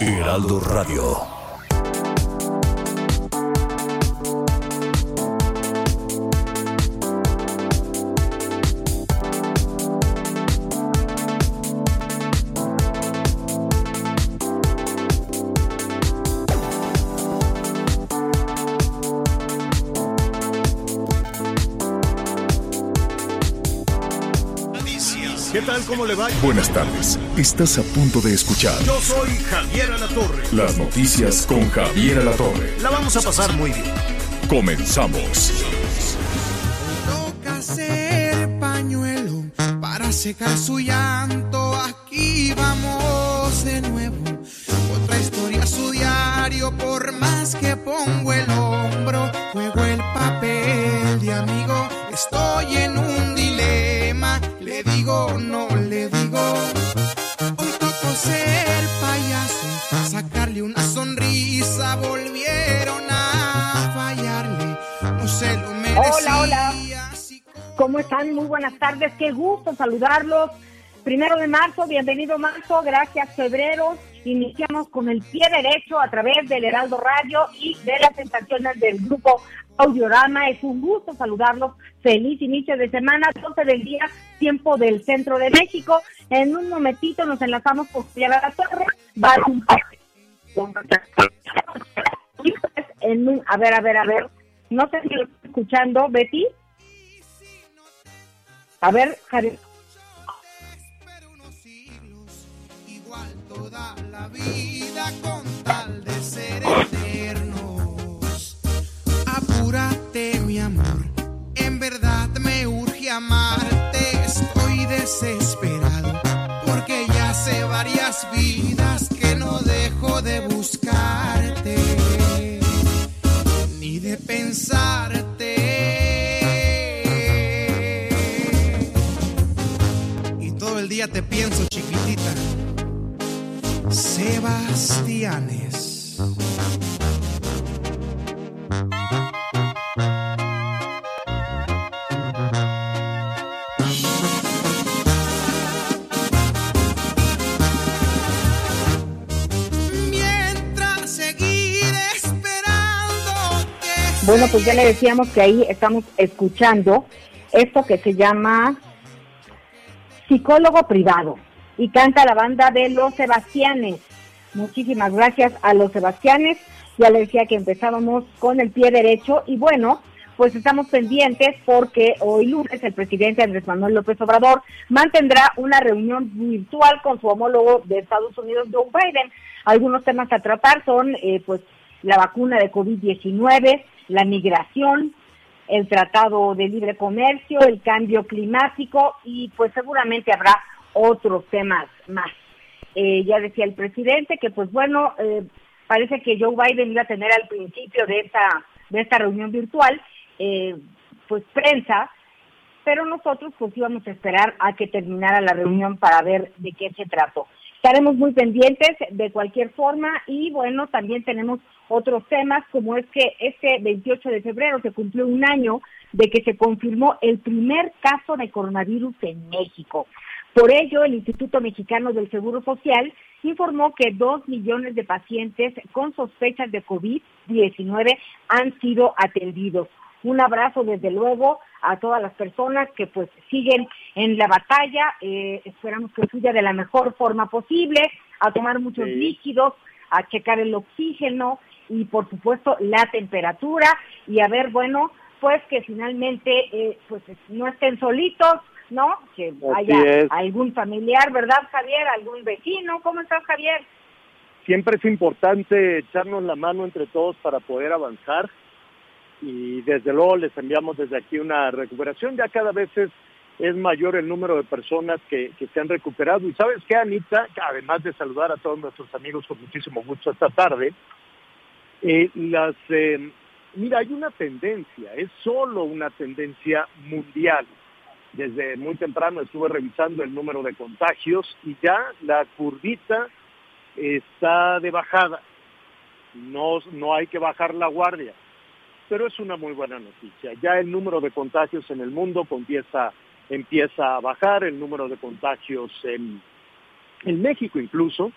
Heraldo Radio. ¿Cómo le va? Buenas tardes. Estás a punto de escuchar Yo soy Javier Alatorre. las noticias con Javier Alatorre. La vamos a pasar muy bien. Comenzamos. Toca hacer pañuelo para secar su llanto. Aquí vamos de nuevo. Otra historia, su diario. Por más que pongo el hombro, sacarle una sonrisa. Volvieron a fallarle. No se lo merecía. Hola, hola. ¿Cómo están? Muy buenas tardes, qué gusto saludarlos. Primero de marzo, bienvenido marzo, gracias febrero. Iniciamos con el pie derecho a través del Heraldo Radio y de las sensaciones del grupo Audiorama. Es un gusto saludarlos. Feliz inicio de semana, 12 del día, tiempo del centro de México. En un momentito nos enlazamos con Javier la Torre. A ver, a ver, a ver. No sé si lo estoy escuchando, Betty. A ver, Javier. toda la vida con tal de ser amarte, estoy desesperado, porque ya hace varias vidas que no dejo de buscarte, ni de pensarte y todo el día te pienso chiquitita. Sebastianes. Bueno, pues ya le decíamos que ahí estamos escuchando esto que se llama Psicólogo Privado y canta la banda de Los Sebastianes. Muchísimas gracias a Los Sebastianes. Ya le decía que empezábamos con el pie derecho y bueno, pues estamos pendientes porque hoy lunes el presidente Andrés Manuel López Obrador mantendrá una reunión virtual con su homólogo de Estados Unidos, Joe Biden. Algunos temas a tratar son eh, pues la vacuna de COVID-19, la migración, el tratado de libre comercio, el cambio climático y pues seguramente habrá otros temas más. Eh, ya decía el presidente que pues bueno, eh, parece que Joe Biden iba a tener al principio de esta, de esta reunión virtual, eh, pues prensa, pero nosotros pues íbamos a esperar a que terminara la reunión para ver de qué se trató. Estaremos muy pendientes de cualquier forma y bueno, también tenemos otros temas como es que este 28 de febrero se cumplió un año de que se confirmó el primer caso de coronavirus en México. Por ello, el Instituto Mexicano del Seguro Social informó que dos millones de pacientes con sospechas de COVID-19 han sido atendidos. Un abrazo desde luego a todas las personas que pues siguen en la batalla. Eh, esperamos que fluya de la mejor forma posible, a tomar muchos líquidos, a checar el oxígeno y por supuesto la temperatura y a ver, bueno, pues que finalmente eh, pues no estén solitos, ¿no? Que haya algún familiar, ¿verdad, Javier? Algún vecino. ¿Cómo estás, Javier? siempre es importante echarnos la mano entre todos para poder avanzar y desde luego les enviamos desde aquí una recuperación. Ya cada vez es es mayor el número de personas que, que se han recuperado. Y sabes qué, Anita, además de saludar a todos nuestros amigos con muchísimo gusto esta tarde, eh, las, eh, mira, hay una tendencia, es solo una tendencia mundial. Desde muy temprano estuve revisando el número de contagios y ya la curvita está de bajada. No, no hay que bajar la guardia, pero es una muy buena noticia. Ya el número de contagios en el mundo empieza, empieza a bajar, el número de contagios en, en México incluso,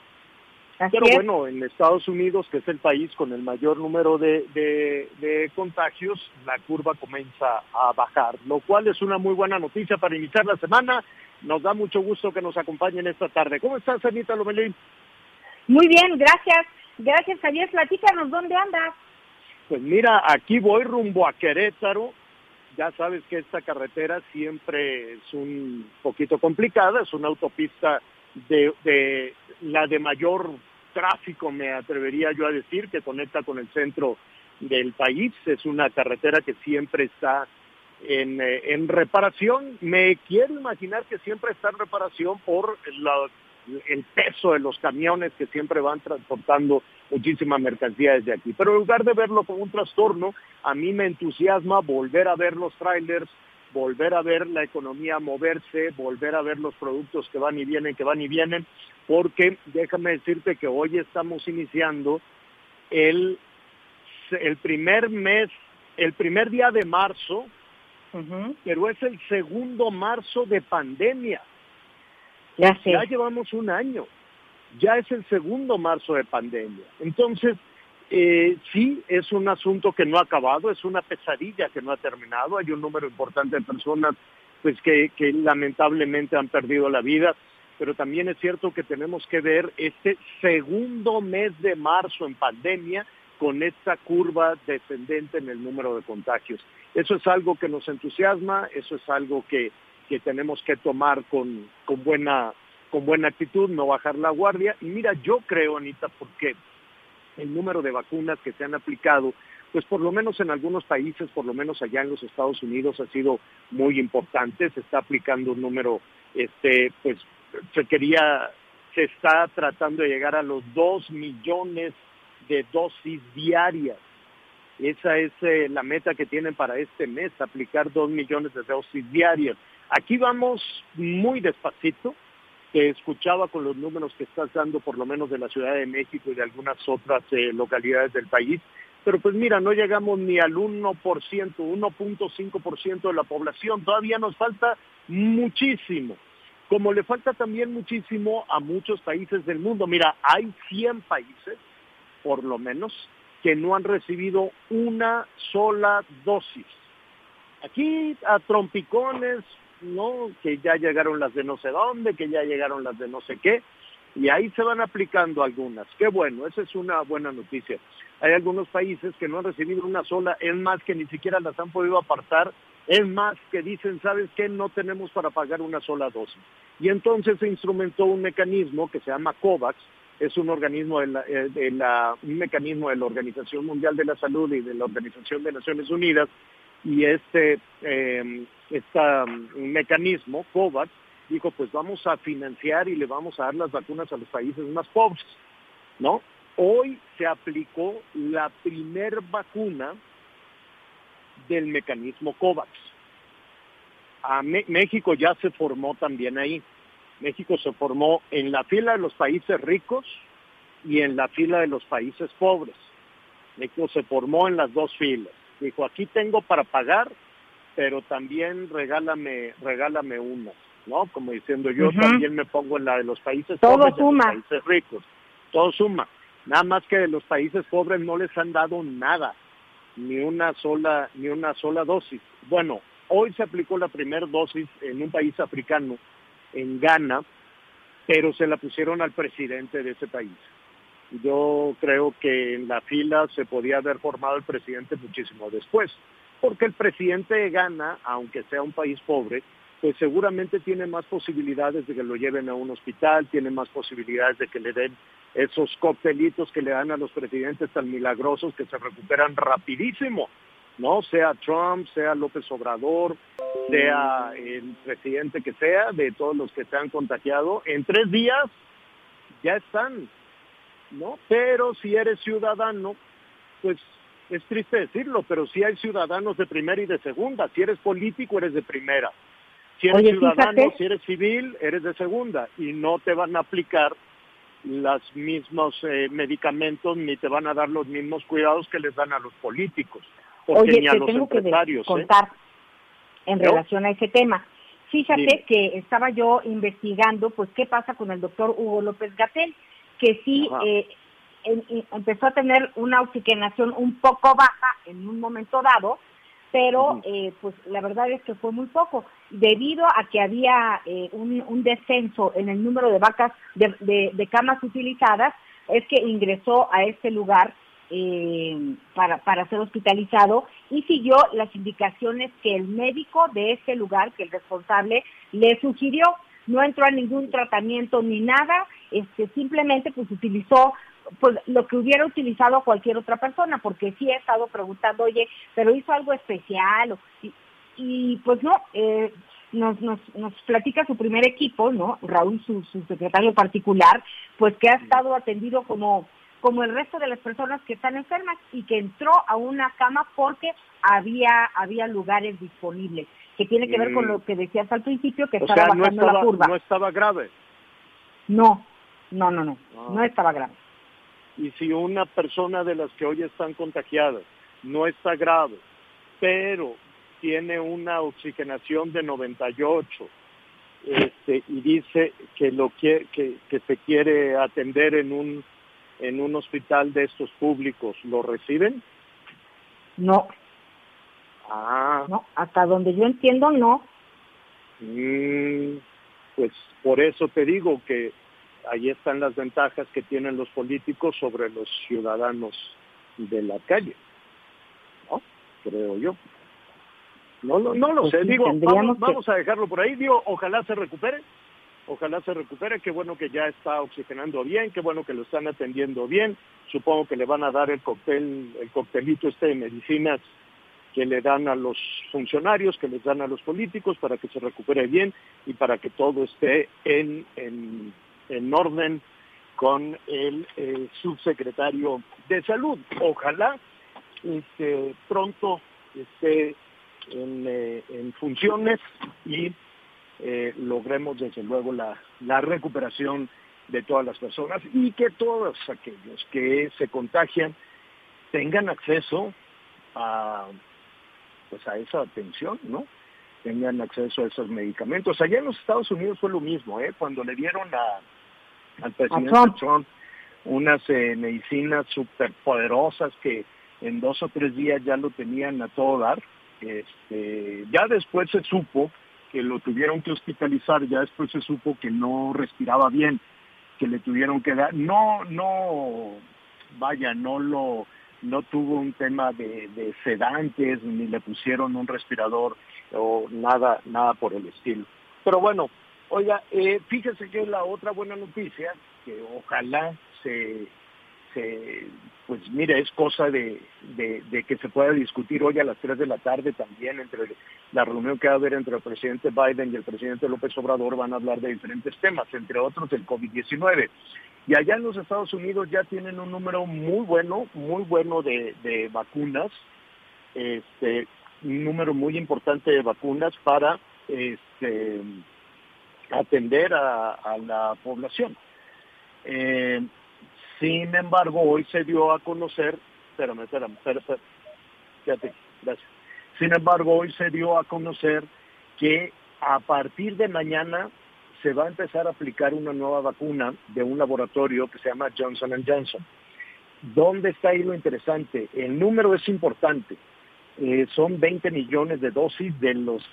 pero bueno, en Estados Unidos, que es el país con el mayor número de, de, contagios, la curva comienza a bajar, lo cual es una muy buena noticia para iniciar la semana. Nos da mucho gusto que nos acompañen esta tarde. ¿Cómo estás, Anita Lomelín? Muy bien, gracias. Gracias, Javier. Platícanos, ¿dónde andas? Pues mira, aquí voy rumbo a Querétaro. Ya sabes que esta carretera siempre es un poquito complicada, es una autopista de, la de mayor tráfico, me atrevería yo a decir, que conecta con el centro del país. Es una carretera que siempre está en, eh, en reparación. Me quiero imaginar que siempre está en reparación por el peso de los camiones que siempre van transportando muchísima mercancía desde aquí. Pero en lugar de verlo como un trastorno, a mí me entusiasma volver a ver los trailers, volver a ver la economía moverse, volver a ver los productos que van y vienen, que van y vienen, porque déjame decirte que hoy estamos iniciando el, el primer mes, el primer día de marzo, pero es el segundo marzo de pandemia. Ya, llevamos un año, ya es el segundo marzo de pandemia. Entonces, eh, sí, es un asunto que no ha acabado, es una pesadilla que no ha terminado. Hay un número importante de personas pues que lamentablemente han perdido la vida, pero también es cierto que tenemos que ver este segundo mes de marzo en pandemia con esta curva descendente en el número de contagios. Eso es algo que nos entusiasma, eso es algo que, que tenemos que tomar con, con, buena, con buena actitud, no bajar la guardia. Y mira, yo creo, Anita, porque el número de vacunas que se han aplicado, pues por lo menos en algunos países, por lo menos allá en los Estados Unidos ha sido muy importante, se está aplicando un número, este, pues se quería, se está tratando de llegar a los dos millones de dosis diarias. Esa es eh, la meta que tienen para este mes, aplicar dos millones de dosis diarias. Aquí vamos muy despacito, que escuchaba con los números que estás dando por lo menos de la Ciudad de México y de algunas otras eh, localidades del país, pero pues mira, no llegamos ni al 1%, 1.5% de la población, todavía nos falta muchísimo, como le falta también muchísimo a muchos países del mundo. Mira, hay 100 países, por lo menos, que no han recibido una sola dosis. Aquí a trompicones, ¿no? Que ya llegaron las de no sé dónde, que ya llegaron las de no sé qué, y ahí se van aplicando algunas. Qué bueno, esa es una buena noticia. Hay algunos países que no han recibido una sola, es más que ni siquiera las han podido apartar, es más que dicen, ¿sabes qué? No tenemos para pagar una sola dosis. Y entonces se instrumentó un mecanismo que se llama COVAX, es un organismo de la, eh, de la, un mecanismo de la Organización Mundial de la Salud y de la Organización de Naciones Unidas y este, un mecanismo, COVAX, dijo, pues vamos a financiar y le vamos a dar las vacunas a los países más pobres, ¿no? Hoy se aplicó la primer vacuna del mecanismo COVAX. A México ya se formó también ahí. México se formó en la fila de los países ricos y en la fila de los países pobres. México se formó en las dos filas. Dijo, aquí tengo para pagar, pero también regálame, regálame uno, ¿no? Como diciendo, yo también me pongo en la de los países pobres y los países ricos. Todo suma. Nada más que de los países pobres no les han dado nada, ni una sola, ni una sola dosis. Bueno, hoy se aplicó la primera dosis en un país africano, en Ghana, pero se la pusieron al presidente de ese país. Yo creo que en la fila se podía haber formado el presidente muchísimo después, porque el presidente de Ghana, aunque sea un país pobre, pues seguramente tiene más posibilidades de que lo lleven a un hospital, tiene más posibilidades de que le den esos coctelitos que le dan a los presidentes tan milagrosos que se recuperan rapidísimo. ¿no? Sea Trump, sea López Obrador, sea el presidente que sea, de todos los que se han contagiado, en tres días ya están, ¿no? Pero si eres ciudadano, pues es triste decirlo, pero si hay ciudadanos de primera y de segunda. Si eres político, eres de primera. Si eres ciudadano, si eres civil, eres de segunda. Y no te van a aplicar los mismos eh, medicamentos ni te van a dar los mismos cuidados que les dan a los políticos. Porque Oye, ni a te los tengo que empresarios. ¿eh? contar en ¿No? relación a ese tema. Fíjate que estaba yo investigando, pues, qué pasa con el doctor Hugo López Gatel, que sí eh, em- em- empezó a tener una oxigenación un poco baja en un momento dado, pero eh, pues la verdad es que fue muy poco, debido a que había eh, un, un descenso en el número de vacas, de, de- de camas utilizadas, es que ingresó a este lugar eh, para, para ser hospitalizado y siguió las indicaciones que el médico de este lugar, que el responsable, le sugirió. No entró a ningún tratamiento ni nada, este, simplemente pues utilizó pues lo que hubiera utilizado cualquier otra persona, porque sí he estado preguntando, oye, pero hizo algo especial, o- y, y, pues no, eh, nos, nos, nos platica su primer equipo, ¿no? Raúl, su, su secretario particular, pues que ha estado atendido como, como el resto de las personas que están enfermas y que entró a una cama porque había, había lugares disponibles, que tiene que ver con Mm. lo que decías al principio, que O estaba sea, no bajando la estaba, curva. no estaba grave. No, no, no, no, Ah. no estaba grave. Y si una persona de las que hoy están contagiadas no está grave, pero tiene una oxigenación de 98 este, y dice que lo que, que, que se quiere atender en un en un hospital de estos públicos, ¿lo reciben? No, Ah, no, hasta donde yo entiendo, no. mm, pues por eso te digo que ahí están las ventajas que tienen los políticos sobre los ciudadanos de la calle, ¿no? Creo yo. No, lo- no lo Pues sé, sí, digo, vamos, que- vamos a dejarlo por ahí, digo, ojalá se recupere, ojalá se recupere, qué bueno que ya está oxigenando bien, qué bueno que lo están atendiendo bien, supongo que le van a dar el cóctel, el coctelito este de medicinas que le dan a los funcionarios, que les dan a los políticos para que se recupere bien y para que todo esté en, en, en orden con el eh, subsecretario de salud. Ojalá este, pronto esté en, eh, en funciones y eh, logremos desde luego la, la recuperación de todas las personas y que todos aquellos que se contagian tengan acceso a pues a esa atención, ¿no? Tengan acceso a esos medicamentos. Allá en los Estados Unidos fue lo mismo, ¿eh? Cuando le dieron a, al presidente Trump. Trump. unas eh, medicinas superpoderosas que en dos o tres días ya lo tenían a todo dar. Este, ya después se supo que lo tuvieron que hospitalizar, ya después se supo que no respiraba bien, que le tuvieron que dar, no, no, vaya, no lo, no tuvo un tema de, de sedantes, ni le pusieron un respirador o nada, nada por el estilo. Pero bueno, oiga, eh, fíjese que la otra buena noticia, que ojalá se, se pues mire, es cosa de, de, de que se pueda discutir hoy a las 3 de la tarde también entre la reunión que va a haber entre el presidente Biden y el presidente López Obrador van a hablar de diferentes temas, entre otros el COVID-19. Y allá en los Estados Unidos ya tienen un número muy bueno, muy bueno de, vacunas, este, un número muy importante de vacunas para este, atender a, la población. Eh, sin embargo, hoy se dio a conocer, espérame, espérame, espérame, espérame, gracias. Sin embargo, hoy se dio a conocer que a partir de mañana se va a empezar a aplicar una nueva vacuna de un laboratorio que se llama Johnson Johnson. ¿Dónde está ahí lo interesante? El número es importante. Eh, son 20 millones de dosis de los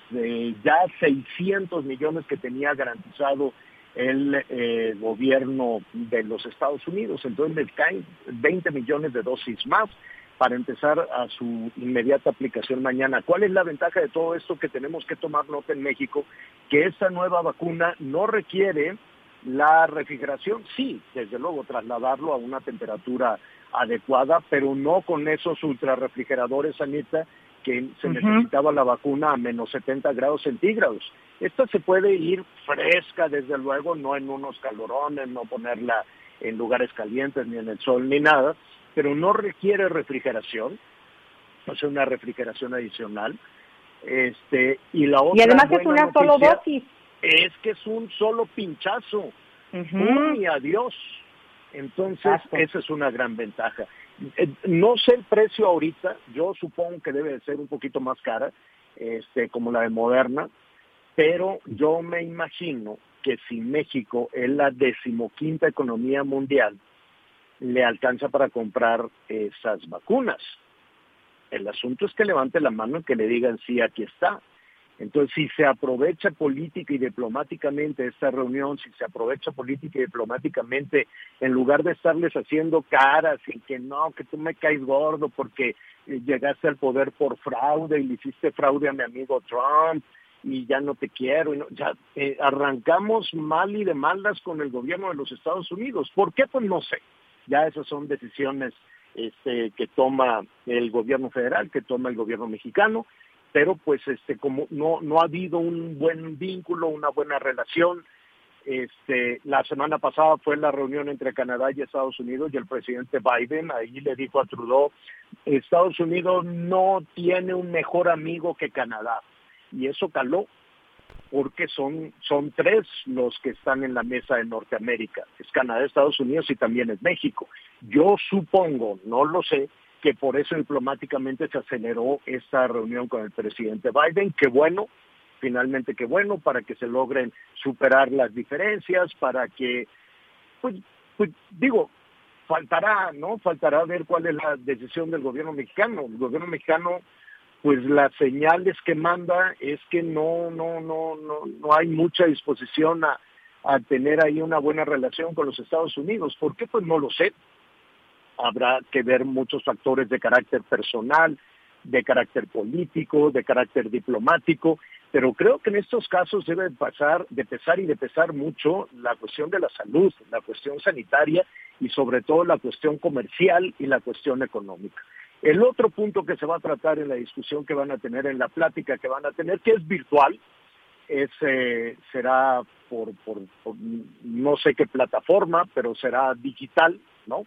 ya 600 millones que tenía garantizado el eh, gobierno de los Estados Unidos. Entonces les caen 20 millones de dosis más para empezar a su inmediata aplicación mañana. ¿Cuál es la ventaja de todo esto que tenemos que tomar nota en México? Que esta nueva vacuna no requiere la refrigeración, sí, desde luego trasladarlo a una temperatura adecuada, pero no con esos ultrarrefrigeradores, Anita, que se necesitaba la vacuna a menos 70 grados centígrados. Esta se puede ir fresca, desde luego, no en unos calorones, no ponerla en lugares calientes, ni en el sol, ni nada, pero no requiere refrigeración, o sea, una refrigeración adicional. Este, y la otra y además es una solo dosis. Es que es un solo pinchazo. y adiós. Entonces, esa es una gran ventaja. Eh, no sé el precio ahorita, yo supongo que debe de ser un poquito más cara, este, como la de Moderna, pero yo me imagino que si México es la decimoquinta economía mundial, le alcanza para comprar esas vacunas. El asunto es que levante la mano y que le digan sí, aquí está. Entonces, si se aprovecha política y diplomáticamente esta reunión, si se aprovecha política y diplomáticamente, en lugar de estarles haciendo caras y que no, que tú me caes gordo porque eh, llegaste al poder por fraude y le hiciste fraude a mi amigo Trump y ya no te quiero, y ya eh, arrancamos mal y de malas con el gobierno de los Estados Unidos. ¿Por qué? Pues no sé. Ya esas son decisiones este, que toma el gobierno federal, que toma el gobierno mexicano pero pues este como no ha habido un buen vínculo, una buena relación. Este, la semana pasada fue la reunión entre Canadá y Estados Unidos y el presidente Biden ahí le dijo a Trudeau, Estados Unidos no tiene un mejor amigo que Canadá. Y eso caló porque son, son tres los que están en la mesa de Norteamérica. Es Canadá, Estados Unidos y también es México. Yo supongo, no lo sé, que por eso diplomáticamente se aceleró esta reunión con el presidente Biden. Qué bueno, finalmente qué bueno, para que se logren superar las diferencias, para que, pues, pues digo, faltará, ¿no? Faltará ver cuál es la decisión del gobierno mexicano. El gobierno mexicano, pues las señales que manda es que no, no, no, no, no hay mucha disposición a, a tener ahí una buena relación con los Estados Unidos. ¿Por qué? Pues no lo sé habrá que ver muchos factores de carácter personal, de carácter político, de carácter diplomático, pero creo que en estos casos debe pasar, de pesar y de pesar mucho la cuestión de la salud, la cuestión sanitaria y sobre todo la cuestión comercial y la cuestión económica. El otro punto que se va a tratar en la discusión que van a tener, en la plática que van a tener, que es virtual, es, eh, será por, por no sé qué plataforma, pero será digital, ¿no?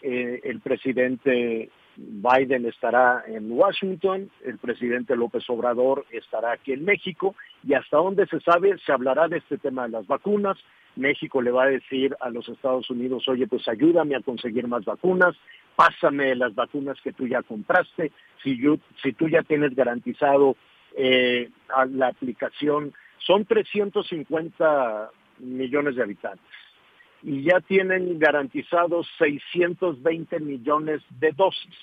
Eh, el presidente Biden estará en Washington, el presidente López Obrador estará aquí en México y hasta donde se sabe se hablará de este tema de las vacunas. México le va a decir a los Estados Unidos, oye, pues ayúdame a conseguir más vacunas, pásame las vacunas que tú ya compraste, si, yo, si tú ya tienes garantizado eh, la aplicación, son 350 millones de habitantes y ya tienen garantizados 620 millones de dosis.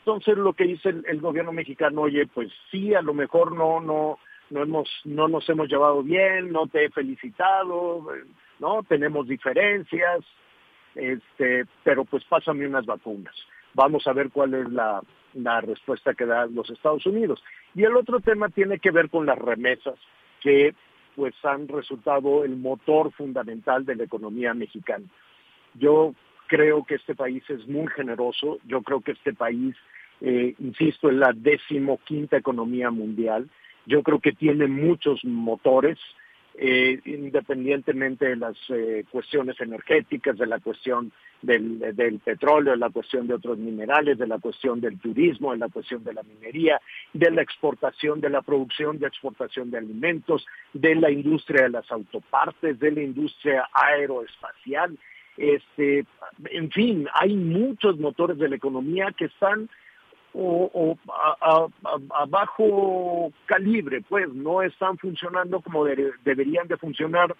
Entonces lo que dice el, gobierno mexicano, oye, pues sí, a lo mejor no, no, no hemos, no nos hemos llevado bien, no te he felicitado, no, tenemos diferencias, este, pero pues pásame unas vacunas. Vamos a ver cuál es la, la respuesta que dan los Estados Unidos. Y el otro tema tiene que ver con las remesas, que pues han resultado el motor fundamental de la economía mexicana. Yo creo que este país es muy generoso, yo creo que este país, eh, insisto, es la decimoquinta economía mundial, yo creo que tiene muchos motores, eh, independientemente de las eh, cuestiones energéticas, de la cuestión del, del, petróleo, de la cuestión de otros minerales, de la cuestión del turismo, de la cuestión de la minería, de la exportación, de la producción de exportación de alimentos, de la industria de las autopartes, de la industria aeroespacial. Este, en fin, hay muchos motores de la economía que están o, a, bajo calibre, pues no están funcionando como deberían de funcionar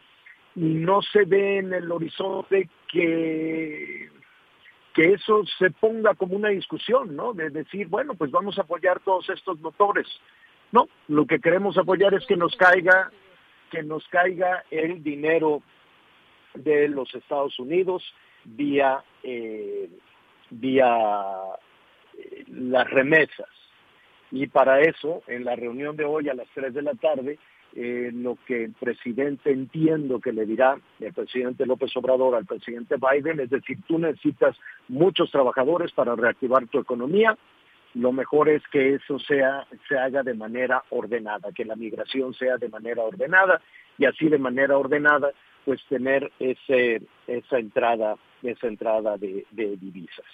y no se ve en el horizonte que, que eso se ponga como una discusión, ¿no? De decir, bueno, pues vamos a apoyar todos estos motores. No, lo que queremos apoyar es que nos caiga, que nos caiga el dinero de los Estados Unidos vía eh, vía las remesas. Y para eso, en la reunión de hoy a las 3 de la tarde, eh, lo que el presidente entiendo que le dirá el presidente López Obrador al presidente Biden, es decir, tú necesitas muchos trabajadores para reactivar tu economía, lo mejor es que eso sea, se haga de manera ordenada, que la migración sea de manera ordenada y así de manera ordenada pues tener ese, esa entrada, esa entrada de, divisas.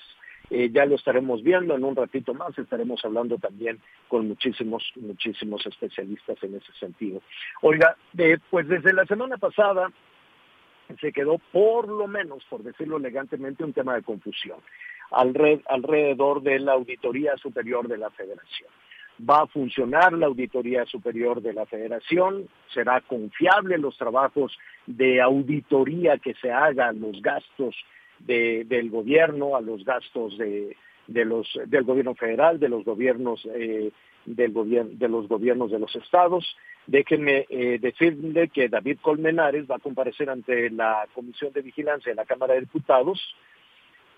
Eh, ya lo estaremos viendo en un ratito más, estaremos hablando también con muchísimos, muchísimos especialistas en ese sentido. Oiga, eh, pues desde la semana pasada se quedó por lo menos, por decirlo elegantemente, un tema de confusión alrededor de la Auditoría Superior de la Federación. Va a funcionar la Auditoría Superior de la Federación, será confiable los trabajos de auditoría que se haga, los gastos del gobierno, a los gastos de, los, del gobierno federal, de los gobiernos eh, del gobierno, de los gobiernos de los estados. Déjenme eh, decirle que David Colmenares va a comparecer ante la Comisión de Vigilancia de la Cámara de Diputados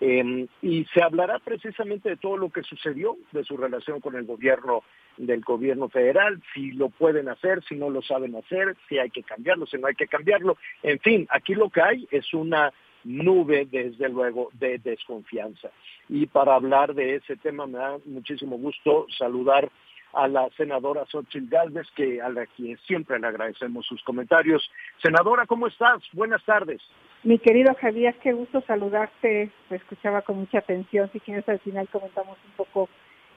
Em, y se hablará precisamente de todo lo que sucedió, de su relación con el gobierno del gobierno federal, si lo pueden hacer, si no lo saben hacer, si hay que cambiarlo, si no hay que cambiarlo. En fin, aquí lo que hay es una nube, desde luego, de desconfianza. Y para hablar de ese tema me da muchísimo gusto saludar a la senadora Xochitl Galvez, que a la que siempre le agradecemos sus comentarios. Senadora, ¿cómo estás? Buenas tardes. Mi querido Javier, qué gusto saludarte. Me escuchaba con mucha atención. Si quieres, al final comentamos un poco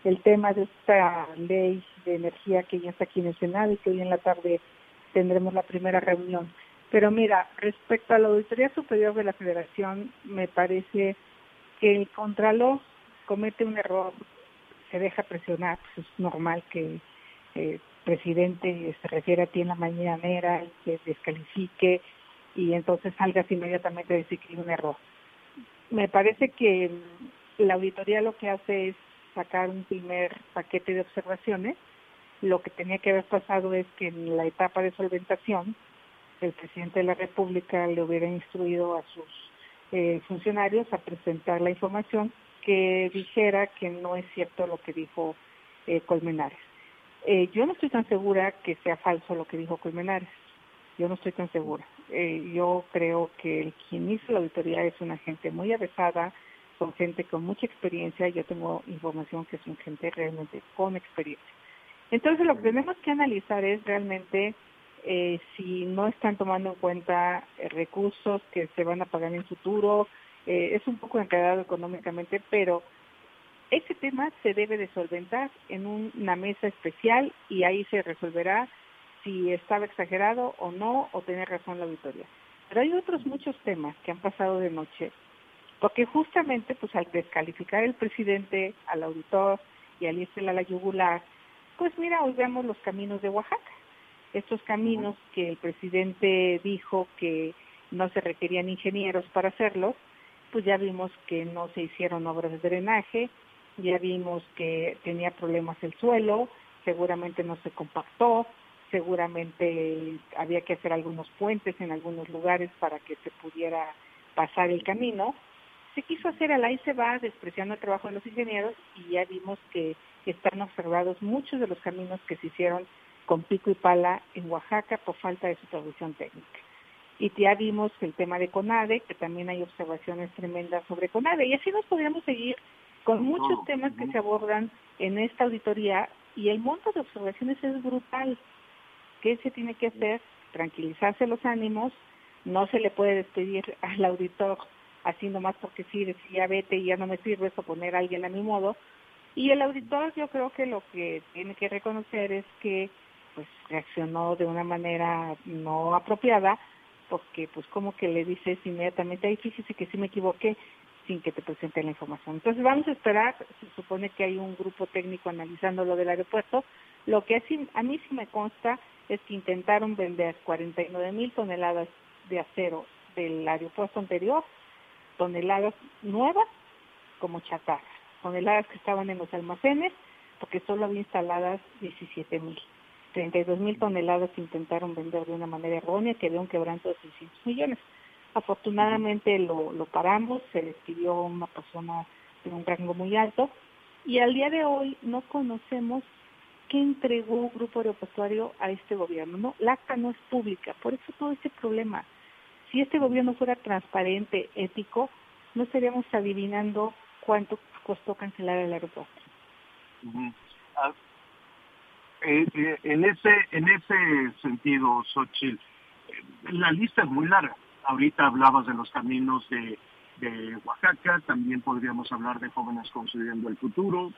el tema de esta ley de energía que ya está aquí en el Senado y que hoy en la tarde tendremos la primera reunión. Pero mira, respecto a la Auditoría Superior de la Federación, me parece que el Contralor comete un error, se deja presionar, pues es normal que el presidente se refiera a ti en la mañanera y que descalifique y entonces salgas inmediatamente a decir que hay un error. Me parece que la auditoría lo que hace es sacar un primer paquete de observaciones. Lo que tenía que haber pasado es que en la etapa de solventación el presidente de la República le hubiera instruido a sus eh, funcionarios a presentar la información que dijera que no es cierto lo que dijo eh, Colmenares. Eh, yo no estoy tan segura que sea falso lo que dijo Colmenares. Yo no estoy tan segura. Eh, yo creo que el quien hizo la auditoría es una gente muy avesada, son gente con mucha experiencia. Yo tengo información que son gente realmente con experiencia. Entonces lo que tenemos que analizar es realmente eh, si no están tomando en cuenta eh, recursos que se van a pagar en futuro. es un poco enredado económicamente, pero ese tema se debe de solventar en una mesa especial y ahí se resolverá si estaba exagerado o no, o tenía razón la auditoría. Pero hay otros muchos temas que han pasado de noche, porque justamente pues al descalificar el presidente, al auditor y al irse a la yugular, pues mira, hoy vemos los caminos de Oaxaca. Estos caminos que el presidente dijo que no se requerían ingenieros para hacerlos, pues ya vimos que no se hicieron obras de drenaje, ya vimos que tenía problemas el suelo, seguramente no se compactó, seguramente había que hacer algunos puentes en algunos lugares para que se pudiera pasar el camino. Se quiso hacer al ahí se va, despreciando el trabajo de los ingenieros y ya vimos que están observados muchos de los caminos que se hicieron con pico y pala en Oaxaca por falta de supervisión técnica. Y ya vimos el tema de CONADE, que también hay observaciones tremendas sobre CONADE. Y así nos podríamos seguir con muchos temas que se abordan en esta auditoría y el monto de observaciones es brutal. ¿Qué se tiene que hacer? Tranquilizarse los ánimos, no se le puede despedir al auditor así nomás porque sí, decir ya vete y ya no me sirve o poner a alguien a mi modo. Y el auditor yo creo que lo que tiene que reconocer es que pues reaccionó de una manera no apropiada, porque pues como que le dices inmediatamente, ay, fíjese que sí me equivoqué, sin que te presente la información. Entonces vamos a esperar, se supone que hay un grupo técnico analizando lo del aeropuerto, lo que a mí sí me consta es que intentaron vender 49 mil toneladas de acero del aeropuerto anterior, toneladas nuevas como chatarra, toneladas que estaban en los almacenes, porque solo había instaladas 17 mil. 32 mil toneladas intentaron vender de una manera errónea, que había un quebranto de 600 millones. Afortunadamente lo, lo paramos, se despidió una persona de un rango muy alto y al día de hoy no conocemos qué entregó un grupo aeroportuario a este gobierno. No, la acta no es pública, por eso todo este problema. Si este gobierno fuera transparente, ético, no estaríamos adivinando cuánto costó cancelar el aeropuerto. En ese en ese sentido, Xochitl, eh, la lista es muy larga. Ahorita hablabas de los caminos de, Oaxaca, también podríamos hablar de jóvenes construyendo el futuro,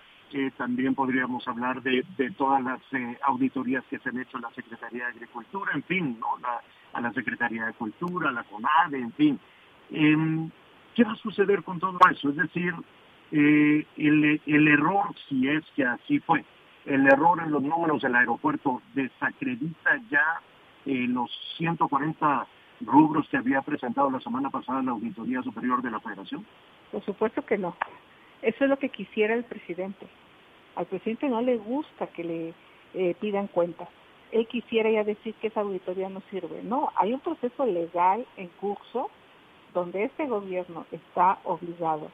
también podríamos hablar de, todas las auditorías que se han hecho en la Secretaría de Agricultura, en fin, ¿no? a la Secretaría de Cultura, a la CONADE, en fin. Em, ¿Qué va a suceder con todo eso? Es decir, el error, si es que así fue, el error en los números del aeropuerto desacredita ya eh, los 140 rubros que había presentado la semana pasada la Auditoría Superior de la Federación? Por supuesto que no. Eso es lo que quisiera el presidente. Al presidente no le gusta que le eh, pidan cuentas. Él quisiera ya decir que esa auditoría no sirve. No, hay un proceso legal en curso donde este gobierno está obligado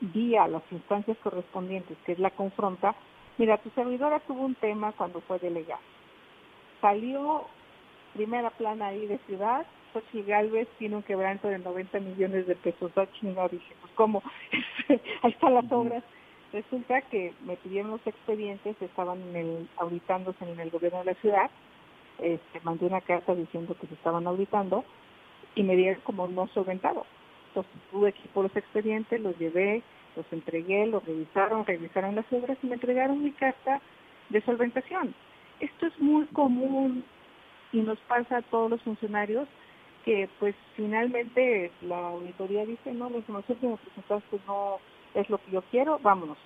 vía las instancias correspondientes, que es la confronta, Mira, tu servidora tuvo un tema cuando fue delegada. Salió primera plana ahí de ciudad, Xochitl Galvez tiene un quebranto de 90 millones de pesos. no dije, pues cómo, ahí están las obras. Resulta que me pidieron los expedientes, estaban en el, auditándose en el gobierno de la ciudad. Este, mandé una carta diciendo que se estaban auditando y me dieron como no solventado. Entonces tuve aquí por los expedientes, los llevé, los entregué, los revisaron, revisaron las obras y me entregaron mi carta de solventación. Esto es muy común y nos pasa a todos los funcionarios que pues finalmente la auditoría dice, no, la información que me presentaste no es lo que yo quiero, vámonos.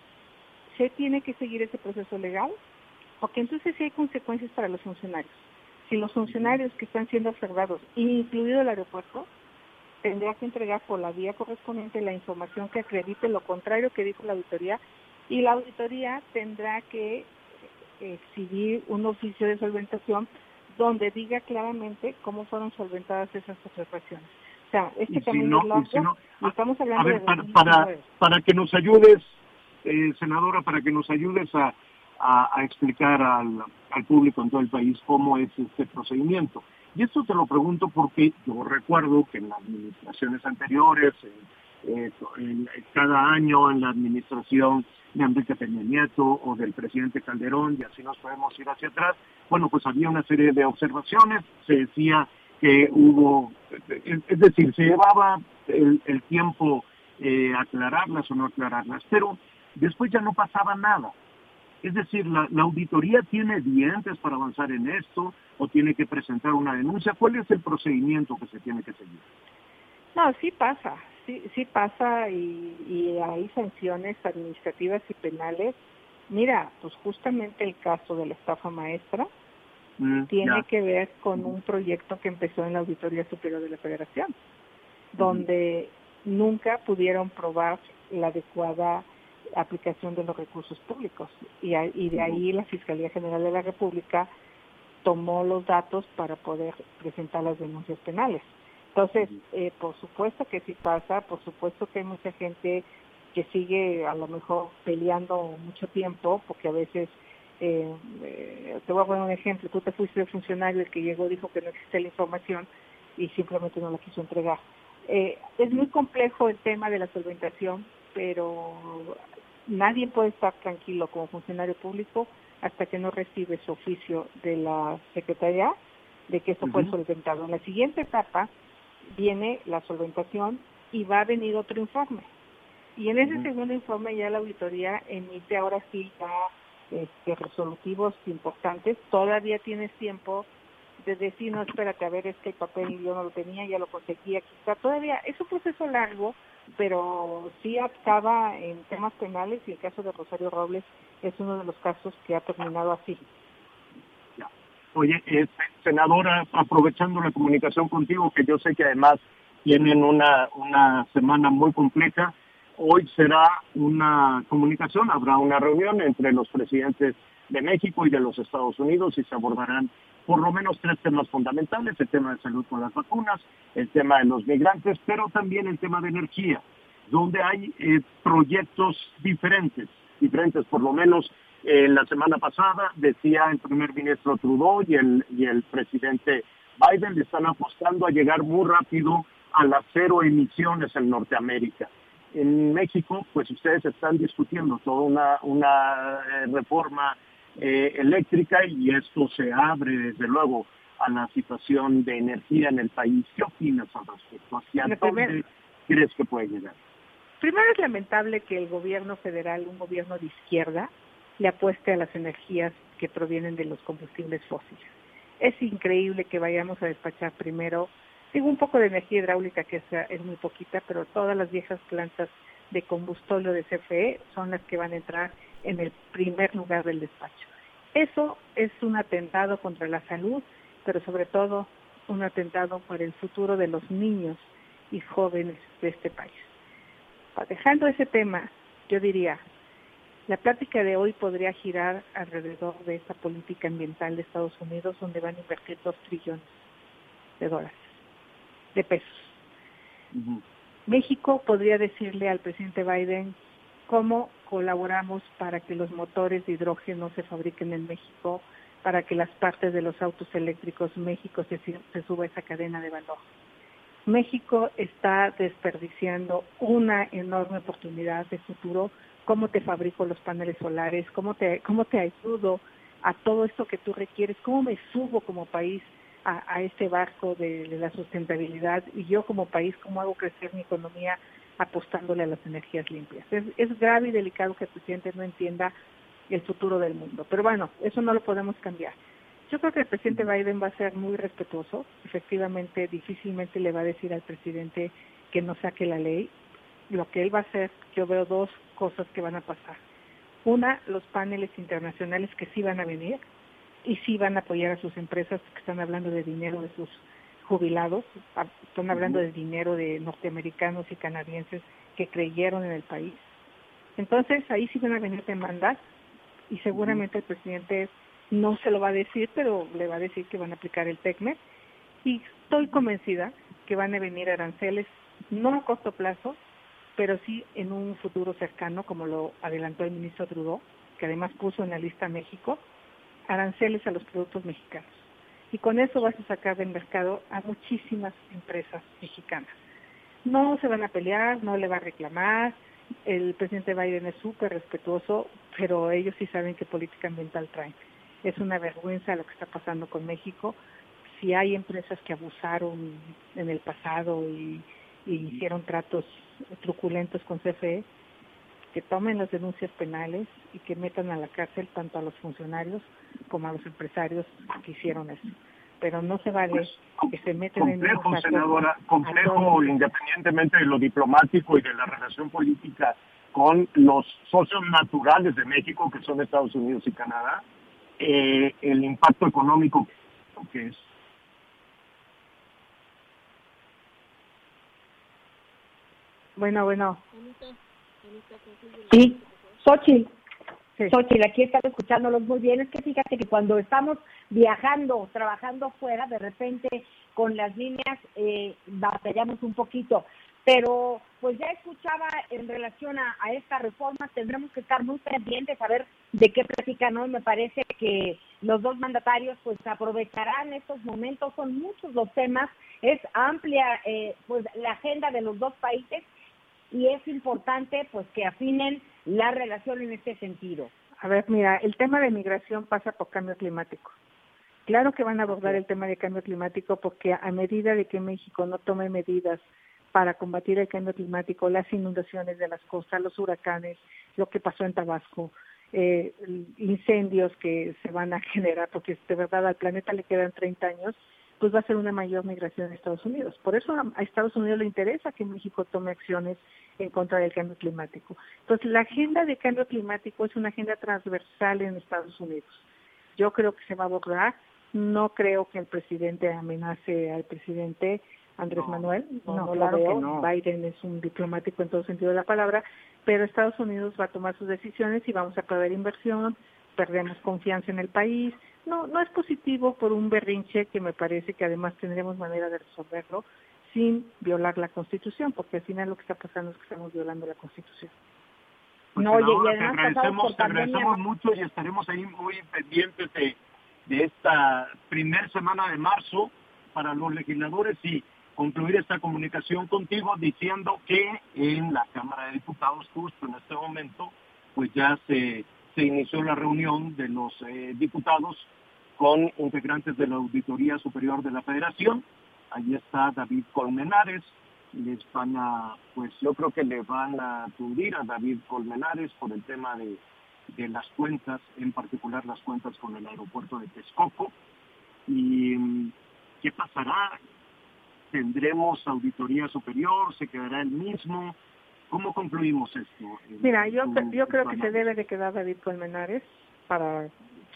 Se tiene que seguir ese proceso legal, porque entonces sí hay consecuencias para los funcionarios. Si los funcionarios que están siendo observados, incluido el aeropuerto, tendría que entregar por la vía correspondiente la información que acredite lo contrario que dijo la auditoría y la auditoría tendrá que exhibir un oficio de solventación donde diga claramente cómo fueron solventadas esas observaciones. O sea, este camino estamos hablando de para, para, que nos ayudes, eh, senadora, para que nos ayudes a, a, explicar al, al público en todo el país cómo es este procedimiento. Y esto te lo pregunto porque yo recuerdo que en las administraciones anteriores, eh, cada año en la administración de Enrique Peña Nieto o del presidente Calderón, y así nos podemos ir hacia atrás, bueno, pues había una serie de observaciones, se decía que hubo, es decir, se llevaba el, tiempo eh, aclararlas o no aclararlas, pero después ya no pasaba nada. Es decir, la, auditoría tiene dientes para avanzar en esto o tiene que presentar una denuncia. ¿Cuál es el procedimiento que se tiene que seguir? No, sí pasa, sí, sí pasa y, hay sanciones administrativas y penales. Mira, pues justamente el caso de la estafa maestra mm, tiene que ver con un proyecto que empezó en la Auditoría Superior de la Federación, donde nunca pudieron probar la adecuada aplicación de los recursos públicos. Y, de ahí la Fiscalía General de la República tomó los datos para poder presentar las denuncias penales. Entonces, eh, por supuesto que sí pasa, por supuesto que hay mucha gente que sigue a lo mejor peleando mucho tiempo, porque a veces, eh, eh, te voy a poner un ejemplo, tú te fuiste de funcionario, el que llegó dijo que no existe la información y simplemente no la quiso entregar. es muy complejo el tema de la solventación, pero nadie puede estar tranquilo como funcionario público hasta que no recibe su oficio de la Secretaría de que eso fue solventado. En la siguiente etapa viene la solventación y va a venir otro informe. Y en ese segundo informe ya la auditoría emite ahora sí ya este, resolutivos importantes. Todavía tienes tiempo de decir, no, espérate, a ver, es que el papel yo no lo tenía, ya lo conseguí, aquí está. Todavía es un proceso largo pero sí acaba en temas penales y el caso de Rosario Robles es uno de los casos que ha terminado así. Oye, eh, senadora, aprovechando la comunicación contigo, que yo sé que además tienen una, una semana muy compleja, hoy será una comunicación, habrá una reunión entre los presidentes de México y de los Estados Unidos y se abordarán por lo menos tres temas fundamentales, el tema de salud con las vacunas, el tema de los migrantes, pero también el tema de energía, donde hay eh, proyectos diferentes, diferentes por lo menos eh, la semana pasada decía el primer ministro Trudeau y el, y el presidente Biden le están apostando a llegar muy rápido a las cero emisiones en Norteamérica. en México, pues ustedes están discutiendo toda una, una eh, reforma eh, eléctrica y esto se abre desde luego a la situación de energía en el país. ¿Qué opinas al respecto? ¿Hacia dónde crees que puede llegar? Primero es lamentable que el gobierno federal, un gobierno de izquierda, le apueste a las energías que provienen de los combustibles fósiles. Es increíble que vayamos a despachar primero, digo un poco de energía hidráulica que es, muy poquita, pero todas las viejas plantas de combustóleo de CFE son las que van a entrar en el primer lugar del despacho. Eso es un atentado contra la salud, pero sobre todo un atentado para el futuro de los niños y jóvenes de este país. Dejando ese tema, yo diría, la plática de hoy podría girar alrededor de esta política ambiental de Estados Unidos, donde van a invertir dos trillones de dólares, de pesos. México podría decirle al presidente Biden cómo colaboramos para que los motores de hidrógeno se fabriquen en México, para que las partes de los autos eléctricos México se, se suba esa cadena de valor. México está desperdiciando una enorme oportunidad de futuro. ¿Cómo te fabrico los paneles solares? ¿Cómo te, cómo te ayudo a todo esto que tú requieres? ¿Cómo me subo como país a, este barco de, la sustentabilidad? Y yo como país, ¿cómo hago crecer mi economía apostándole a las energías limpias? Es, es grave y delicado que el presidente no entienda el futuro del mundo. Pero bueno, eso no lo podemos cambiar. Yo creo que el presidente Biden va a ser muy respetuoso. Efectivamente, difícilmente le va a decir al presidente que no saque la ley. Lo que él va a hacer, yo veo dos cosas que van a pasar. Una, los paneles internacionales que sí van a venir y sí van a apoyar a sus empresas que están hablando de dinero de sus jubilados, están hablando de dinero de norteamericanos y canadienses que creyeron en el país. Entonces, ahí sí van a venir demandas y seguramente el presidente no se lo va a decir, pero le va a decir que van a aplicar el TECME y estoy convencida que van a venir aranceles, no a corto plazo, pero sí en un futuro cercano, como lo adelantó el ministro Trudeau, que además puso en la lista México, aranceles a los productos mexicanos. Y con eso vas a sacar del mercado a muchísimas empresas mexicanas. No se van a pelear, no le va a reclamar, el presidente Biden es súper respetuoso, pero ellos sí saben qué política ambiental traen. Es una vergüenza lo que está pasando con México. Si hay empresas que abusaron en el pasado y, hicieron tratos truculentos con CFE, que tomen las denuncias penales y que metan a la cárcel tanto a los funcionarios como a los empresarios que hicieron eso. Pero no se vale pues, que se meten en complejo, senadora, complejo independientemente de lo diplomático y de la relación política con los socios naturales de México, que son Estados Unidos y Canadá, eh, el impacto económico que es. Bueno, bueno. Sí, Xochitl. Sí. Xochitl, aquí están escuchándolos muy bien. Es que fíjate que cuando estamos viajando, trabajando fuera, de repente con las líneas eh, batallamos un poquito pero pues ya escuchaba en relación a, esta reforma, tendremos que estar muy pendientes a ver de qué platican hoy. Me parece que los dos mandatarios pues aprovecharán estos momentos, son muchos los temas, es amplia eh, pues la agenda de los dos países y es importante pues que afinen la relación en este sentido. A ver, mira, el tema de migración pasa por cambio climático. Claro que van a abordar el tema de cambio climático porque a medida de que México no tome medidas para combatir el cambio climático, las inundaciones de las costas, los huracanes, lo que pasó en Tabasco, eh, incendios que se van a generar, porque de verdad al planeta le quedan 30 años, pues va a ser una mayor migración a Estados Unidos. Por eso a, Estados Unidos le interesa que México tome acciones en contra del cambio climático. Entonces, la agenda de cambio climático es una agenda transversal en Estados Unidos. Yo creo que se va a abordar. No creo que el presidente amenace al presidente Andrés Manuel, no, lo veo. Biden es un diplomático en todo sentido de la palabra, pero Estados Unidos va a tomar sus decisiones y vamos a perder inversión, perdemos confianza en el país. No, no es positivo por un berrinche que me parece que además tendremos manera de resolverlo sin violar la Constitución, porque al final lo que está pasando es que estamos violando la Constitución. Pues no, oye, y además te agradecemos, te agradecemos mucho y estaremos ahí muy pendientes de, de esta primer semana de marzo para los legisladores y concluir esta comunicación contigo diciendo que en la Cámara de Diputados, justo en este momento, pues ya se, se inició la reunión de los eh, diputados con integrantes de la Auditoría Superior de la Federación. Allí está David Colmenares. Les van a, pues yo creo que le van a tundir a David Colmenares por el tema de, de las cuentas, en particular las cuentas con el aeropuerto de Texcoco. ¿Y qué pasará? ¿Tendremos auditoría superior? ¿Se quedará el mismo? ¿Cómo concluimos esto? Mira, yo, yo creo que se debe de quedar David Colmenares para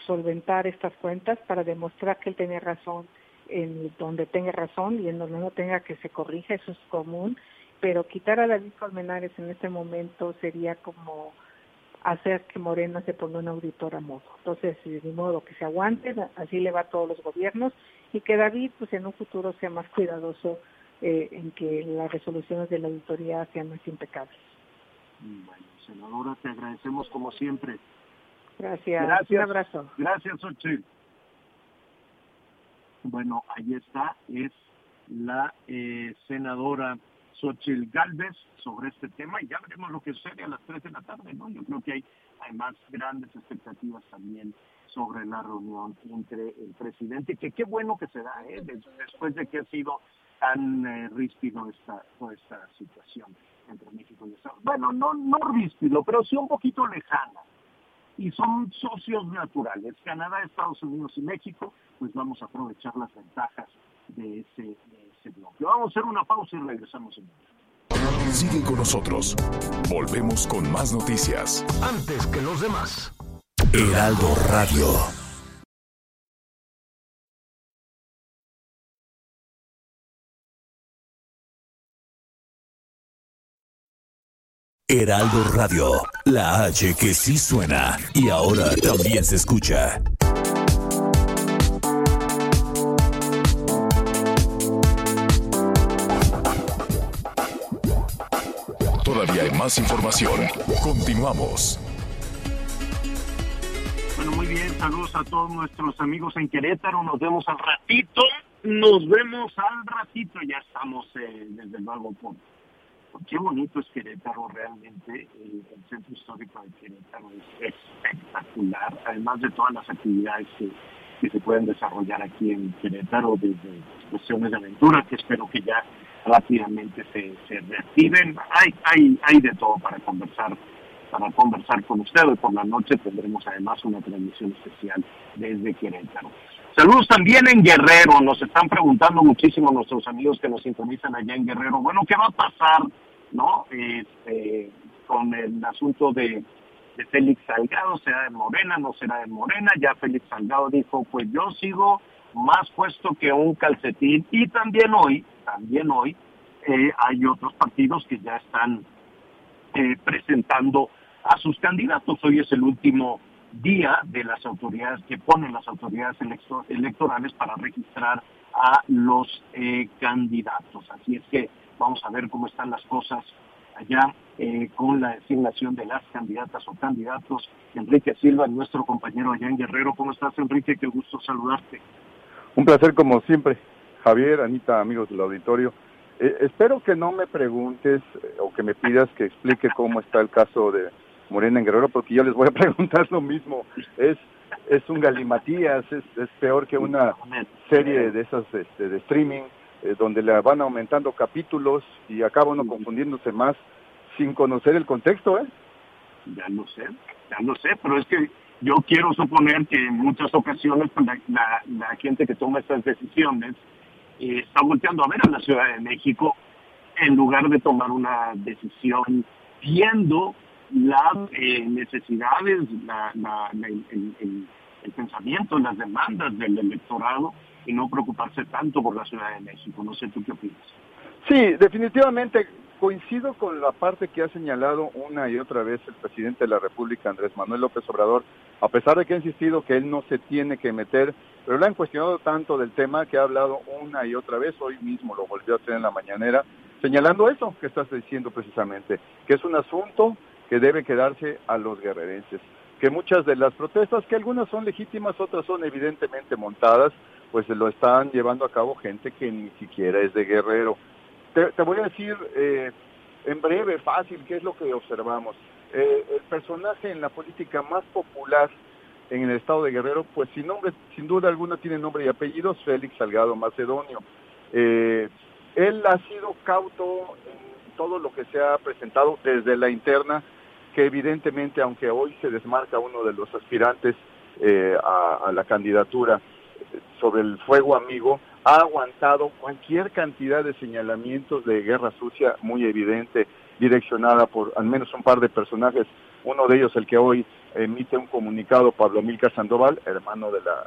solventar estas cuentas, para demostrar que él tenía razón en donde tenga razón y en donde no tenga que se corrija, eso es común, pero quitar a David Colmenares en este momento sería como hacer que Morena se ponga un auditor a modo. Entonces, de modo que se aguante, así le va a todos los gobiernos y que David, pues en un futuro sea más cuidadoso eh, en que las resoluciones de la auditoría sean más impecables. Bueno, senadora, te agradecemos como siempre. Gracias. Gracias. Un abrazo. Gracias, Xochitl. Bueno, ahí está, es la eh, senadora Xochitl Galvez sobre este tema y ya veremos lo que sucede a las 3 de la tarde, ¿no? Yo creo que hay, además grandes expectativas también sobre la reunión entre el presidente, que qué bueno que se da, ¿eh? después de que ha sido tan eh, ríspido esta, toda esta situación entre México y Estados Unidos. Bueno, no, no ríspido, pero sí un poquito lejana. Y son socios naturales, Canadá, Estados Unidos y México, pues vamos a aprovechar las ventajas de ese, de ese bloque. Vamos a hacer una pausa y regresamos en Sigue con nosotros. Volvemos con más noticias. Antes que los demás. Heraldo Radio. Heraldo Radio, la H que sí suena y ahora también se escucha. Todavía hay más información. Continuamos. Bueno, muy bien, saludos a todos nuestros amigos en Querétaro, nos vemos al ratito, nos vemos al ratito, ya estamos eh, desde luego por, por qué bonito es Querétaro realmente, eh, el centro histórico de Querétaro es espectacular, además de todas las actividades que, que se pueden desarrollar aquí en Querétaro, desde cuestiones de aventura, que espero que ya rápidamente se, se reactiven, hay, hay, hay de todo para conversar para conversar con usted. Hoy por la noche tendremos además una transmisión especial desde Querétaro. Saludos también en Guerrero. Nos están preguntando muchísimo nuestros amigos que nos sintonizan allá en Guerrero. Bueno, ¿qué va a pasar, no? Este, con el asunto de, Félix Salgado, será de Morena, no será de Morena. Ya Félix Salgado dijo, pues yo sigo más puesto que un calcetín. Y también hoy, también hoy, eh, hay otros partidos que ya están eh, presentando a sus candidatos. Hoy es el último día de las autoridades que ponen las autoridades electo- electorales para registrar a los eh, candidatos. Así es que vamos a ver cómo están las cosas allá eh, con la designación de las candidatas o candidatos. Enrique Silva, nuestro compañero allá en Guerrero. ¿Cómo estás, Enrique? Qué gusto saludarte. Un placer como siempre. Javier, Anita, amigos del auditorio. Eh, espero que no me preguntes eh, o que me pidas que explique cómo está el caso de Morena en Guerrero, porque yo les voy a preguntar lo mismo. Es es un galimatías, es, peor que una serie de esas este, de streaming, eh, donde le van aumentando capítulos y acaba uno confundiéndose más sin conocer el contexto, ¿eh? Ya lo sé, ya lo sé, pero es que yo quiero suponer que en muchas ocasiones pues, la, la- la gente que toma estas decisiones eh, está volteando a ver a la Ciudad de México en lugar de tomar una decisión viendo las eh, necesidades, la- la- el- el pensamiento, las demandas del electorado y no preocuparse tanto por la Ciudad de México. No sé tú qué opinas. Sí, definitivamente coincido con la parte que ha señalado una y otra vez el presidente de la República, Andrés Manuel López Obrador, a pesar de que ha insistido que él no se tiene que meter, pero le han cuestionado tanto del tema que ha hablado una y otra vez, hoy mismo lo volvió a hacer en la mañanera, señalando eso que estás diciendo precisamente, que es un asunto que debe quedarse a los guerrerenses, que muchas de las protestas, que algunas son legítimas, otras son evidentemente montadas, pues lo están llevando a cabo gente que ni siquiera es de Guerrero. Te, voy a decir eh, en breve, fácil, qué es lo que observamos. Eh, el personaje en la política más popular en el estado de Guerrero, pues sin nombre, sin duda alguna tiene nombre y apellidos, Félix Salgado Macedonio. Eh, él ha sido cauto en todo lo que se ha presentado desde la interna, que evidentemente, aunque hoy se desmarca uno de los aspirantes eh, a, la candidatura sobre el fuego amigo, ha aguantado cualquier cantidad de señalamientos de guerra sucia muy evidente, direccionada por al menos un par de personajes, uno de ellos el que hoy emite un comunicado Pablo Milcar Sandoval, hermano de la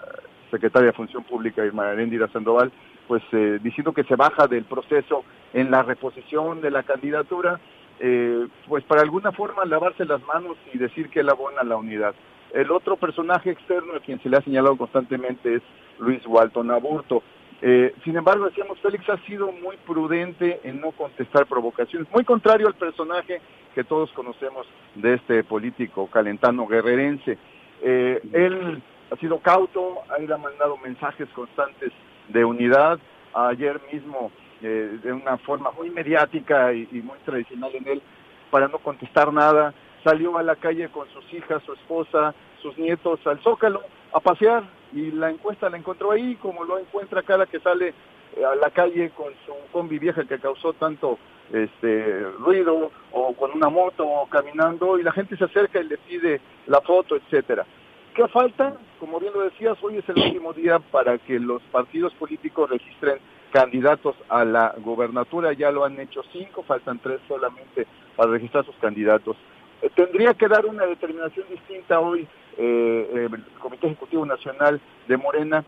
secretaria de Función Pública Irma Arendira Sandoval, pues eh, diciendo que se baja del proceso en la reposición de la candidatura, eh, pues para alguna forma lavarse las manos y decir que él abona la unidad. El otro personaje externo a quien se le ha señalado constantemente es Luis Walton Aburto. Eh, sin embargo, decíamos, Félix ha sido muy prudente en no contestar provocaciones, muy contrario al personaje que todos conocemos de este político calentano guerrerense. Eh, él ha sido cauto, él ha mandado mensajes constantes de unidad. Ayer mismo, eh, de una forma muy mediática y, muy tradicional en él, para no contestar nada, salió a la calle con sus hijas, su esposa, sus nietos al Zócalo a pasear y la encuesta la encontró ahí, como lo encuentra cada que sale eh, a la calle con su combi vieja que causó tanto este ruido o con una moto o caminando y la gente se acerca y le pide la foto, etcétera. ¿Qué falta? Como bien lo decías, hoy es el último día para que los partidos políticos registren candidatos a la gobernatura, ya lo han hecho cinco, faltan tres solamente para registrar sus candidatos. Eh, tendría que dar una determinación distinta hoy eh, el Comité Ejecutivo Nacional de Morena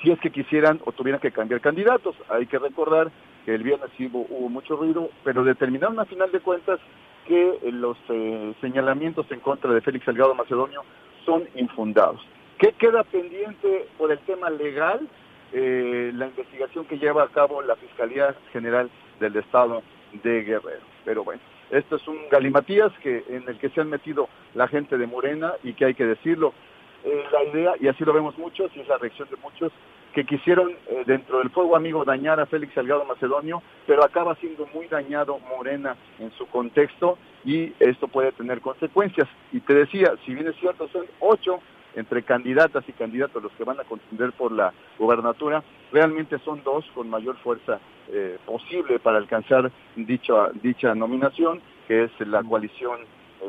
si es que quisieran o tuvieran que cambiar candidatos. Hay que recordar que el viernes hubo, mucho ruido, pero determinaron a final de cuentas que los eh, señalamientos en contra de Félix Salgado Macedonio son infundados. ¿Qué queda pendiente por el tema legal? Eh, la investigación que lleva a cabo la Fiscalía General del Estado de Guerrero. Pero bueno, esto es un galimatías que, en el que se han metido la gente de Morena y que hay que decirlo. Eh, la idea, y así lo vemos muchos, y es la reacción de muchos, que quisieron eh, dentro del fuego amigo dañar a Félix Salgado Macedonio, pero acaba siendo muy dañado Morena en su contexto y esto puede tener consecuencias. Y te decía, si bien es cierto, son ocho entre candidatas y candidatos los que van a contender por la gobernatura, realmente son dos con mayor fuerza eh, posible para alcanzar dicha, dicha nominación, que es la coalición,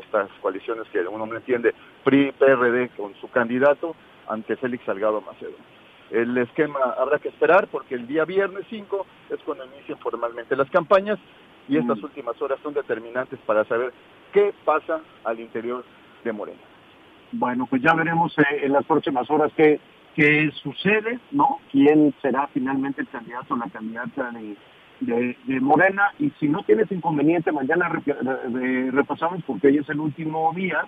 estas coaliciones que uno no entiende, PRI-PRD con su candidato ante Félix Salgado Macedo. El esquema habrá que esperar porque el día viernes 5 es cuando inician formalmente las campañas y estas mm. últimas horas son determinantes para saber qué pasa al interior de Morena. Bueno, pues ya veremos eh, en las próximas horas qué, qué sucede, ¿no? ¿Quién será finalmente el candidato o la candidata de, de, Morena? Y si no tienes inconveniente, mañana repasamos, porque hoy es el último día,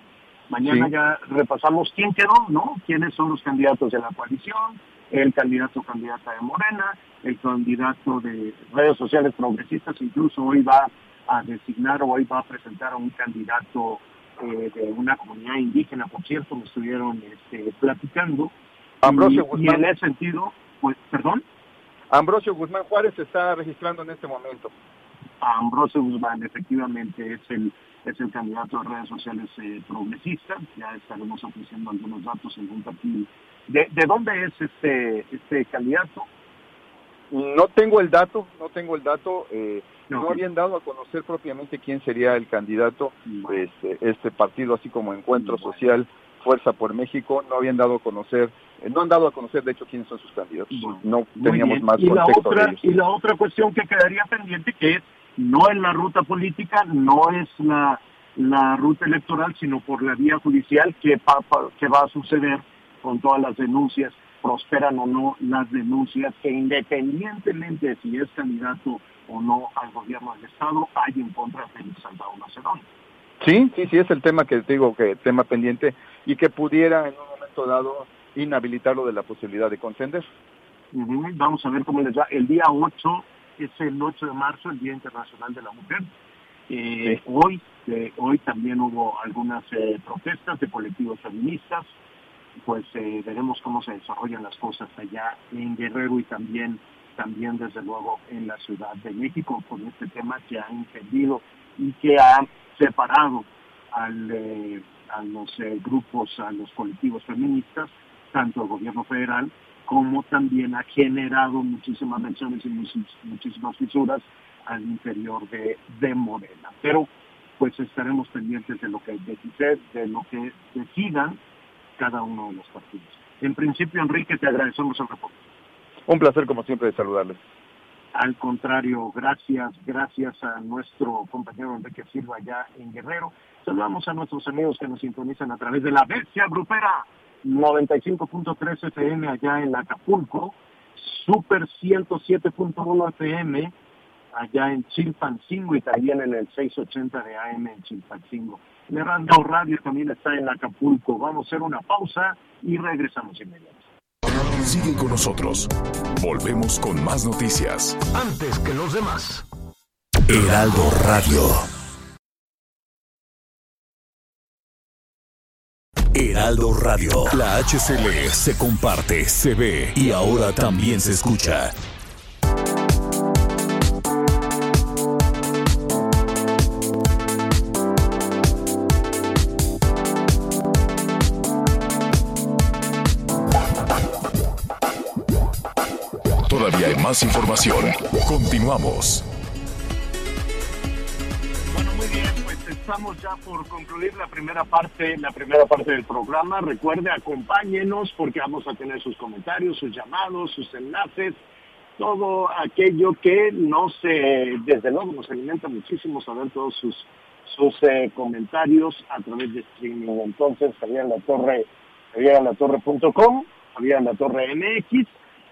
mañana ya repasamos quién quedó, ¿no? ¿Quiénes son los candidatos de la coalición? El candidato o candidata de Morena, el candidato de redes sociales progresistas, incluso hoy va a designar o hoy va a presentar a un candidato eh, de una comunidad indígena, por cierto, me estuvieron este, platicando. Ambrosio y, Guzmán. en ese sentido, pues, perdón. Ambrosio Guzmán Juárez se está registrando en este momento. Ambrosio Guzmán, efectivamente, es el es el candidato de redes sociales eh, progresista. Ya estaremos ofreciendo algunos datos en un partido. ¿De, ¿De dónde es este este candidato? No tengo el dato, no tengo el dato. Eh, no. habían dado a conocer propiamente quién sería el candidato de este, este, partido, así como Encuentro Social, Fuerza por México, no habían dado a conocer, eh, no han dado a conocer de hecho quiénes son sus candidatos. no teníamos más y la otra, Y la otra cuestión que quedaría pendiente, que es no es la ruta política, no es la, la ruta electoral, sino por la vía judicial, que que va a suceder con todas las denuncias prosperan o no las denuncias que independientemente de si es candidato o no al gobierno del Estado, hay en contra de Salgado Macedonio. Sí, sí, sí, es el tema que digo, que tema pendiente y que pudiera en un momento dado inhabilitarlo de la posibilidad de contender. Vamos a ver cómo les va. El día 8 es el 8 de marzo, el Día Internacional de la Mujer. Eh, hoy, eh, hoy también hubo algunas eh, protestas de colectivos feministas pues eh, veremos cómo se desarrollan las cosas allá en Guerrero y también, también desde luego en la Ciudad de México con este tema que ha entendido y que ha separado al, eh, a los eh, grupos, a los colectivos feministas, tanto el gobierno federal como también ha generado muchísimas menciones y muchísimas fisuras al interior de, de Morena. Pero pues estaremos pendientes de lo que de, de lo que decidan cada uno de los partidos. En principio, Enrique, te agradecemos el reporte. Un placer, como siempre, de saludarles. Al contrario, gracias, gracias a nuestro compañero Enrique Silva allá en Guerrero. Saludamos a nuestros amigos que nos sintonizan a través de la Bestia Grupera 95.3 FM allá en Acapulco, Super 107.1 FM allá en Chilpancingo y también en el 680 de AM en Chilpancingo. Lerando Radio también está en Acapulco. Vamos a hacer una pausa y regresamos inmediatamente. Sigue con nosotros. Volvemos con más noticias. Antes que los demás. Heraldo Radio. Heraldo Radio. La HCL se comparte, se ve y ahora también se escucha. Información. Continuamos. Bueno, muy bien, pues estamos ya por concluir la primera parte, la primera parte del programa. Recuerde, acompáñenos porque vamos a tener sus comentarios, sus llamados, sus enlaces, todo aquello que nos, eh, desde luego, nos alimenta muchísimo saber todos sus sus eh, comentarios a través de streaming. Entonces, Javier La Torre, javierlatorre.com, Javier La Torre MX,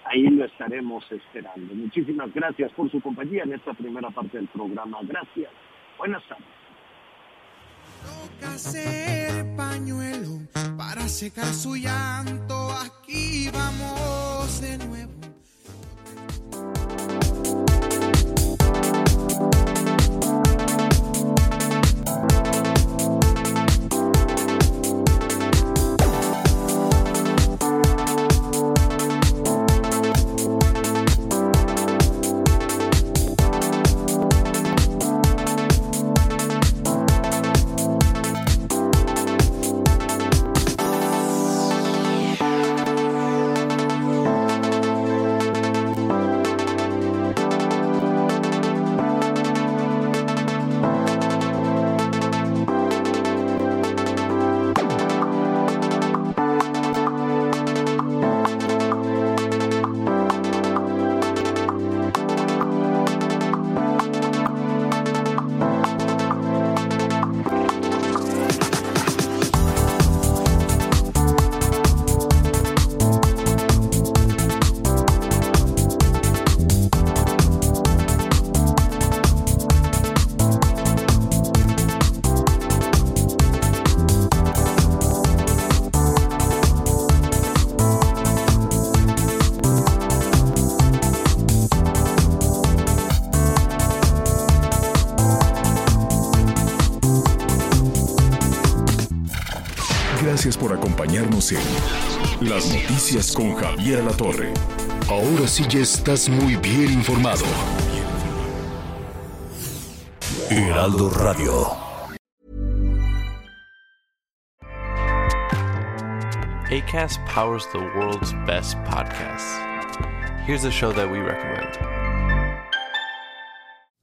ahí lo estaremos esperando. Muchísimas gracias por su compañía en esta primera parte del programa. Gracias. Buenas tardes. Las Noticias con Javier La Torre. Ahora sí ya estás muy bien informado. Heraldo Radio. ACAST powers the world's best podcasts. Here's a show that we recommend.